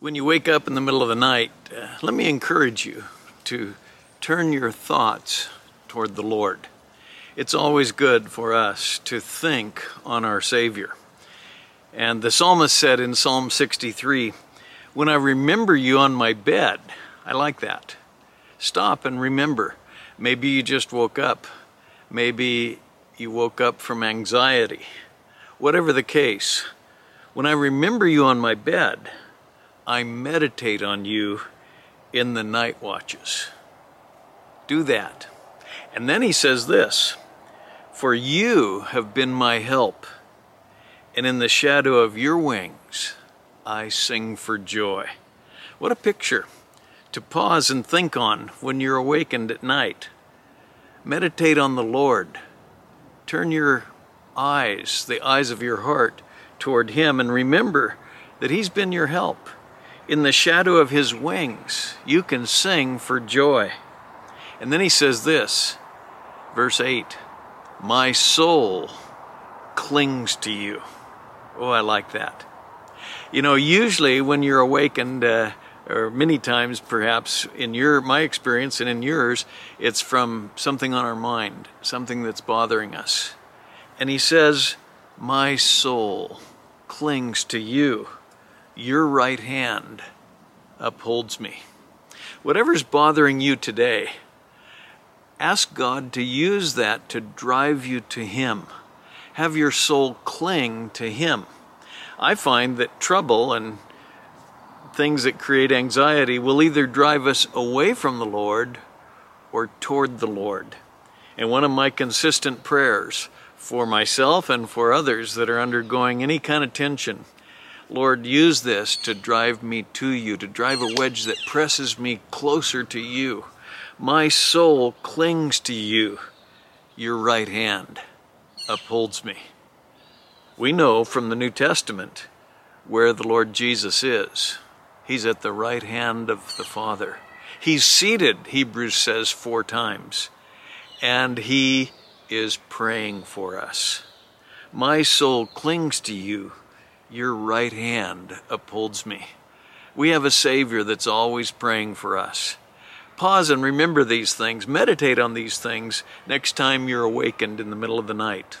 When you wake up in the middle of the night, uh, let me encourage you to turn your thoughts toward the Lord. It's always good for us to think on our Savior. And the psalmist said in Psalm 63 When I remember you on my bed, I like that. Stop and remember. Maybe you just woke up. Maybe you woke up from anxiety. Whatever the case, when I remember you on my bed, I meditate on you in the night watches. Do that. And then he says this For you have been my help, and in the shadow of your wings I sing for joy. What a picture to pause and think on when you're awakened at night. Meditate on the Lord. Turn your eyes, the eyes of your heart, toward Him, and remember that He's been your help in the shadow of his wings, you can sing for joy. And then he says this, verse 8 My soul clings to you. Oh, I like that. You know, usually when you're awakened, uh, or many times perhaps in your my experience and in yours, it's from something on our mind, something that's bothering us. And he says, My soul clings to you your right hand upholds me. Whatever's bothering you today, ask God to use that to drive you to Him. Have your soul cling to Him. I find that trouble and things that create anxiety will either drive us away from the Lord or toward the Lord. And one of my consistent prayers for myself and for others that are undergoing any kind of tension Lord, use this to drive me to you, to drive a wedge that presses me closer to you. My soul clings to you. Your right hand upholds me. We know from the New Testament where the Lord Jesus is. He's at the right hand of the Father. He's seated, Hebrews says four times, and He is praying for us. My soul clings to you your right hand upholds me. We have a Savior that's always praying for us. Pause and remember these things. Meditate on these things next time you're awakened in the middle of the night.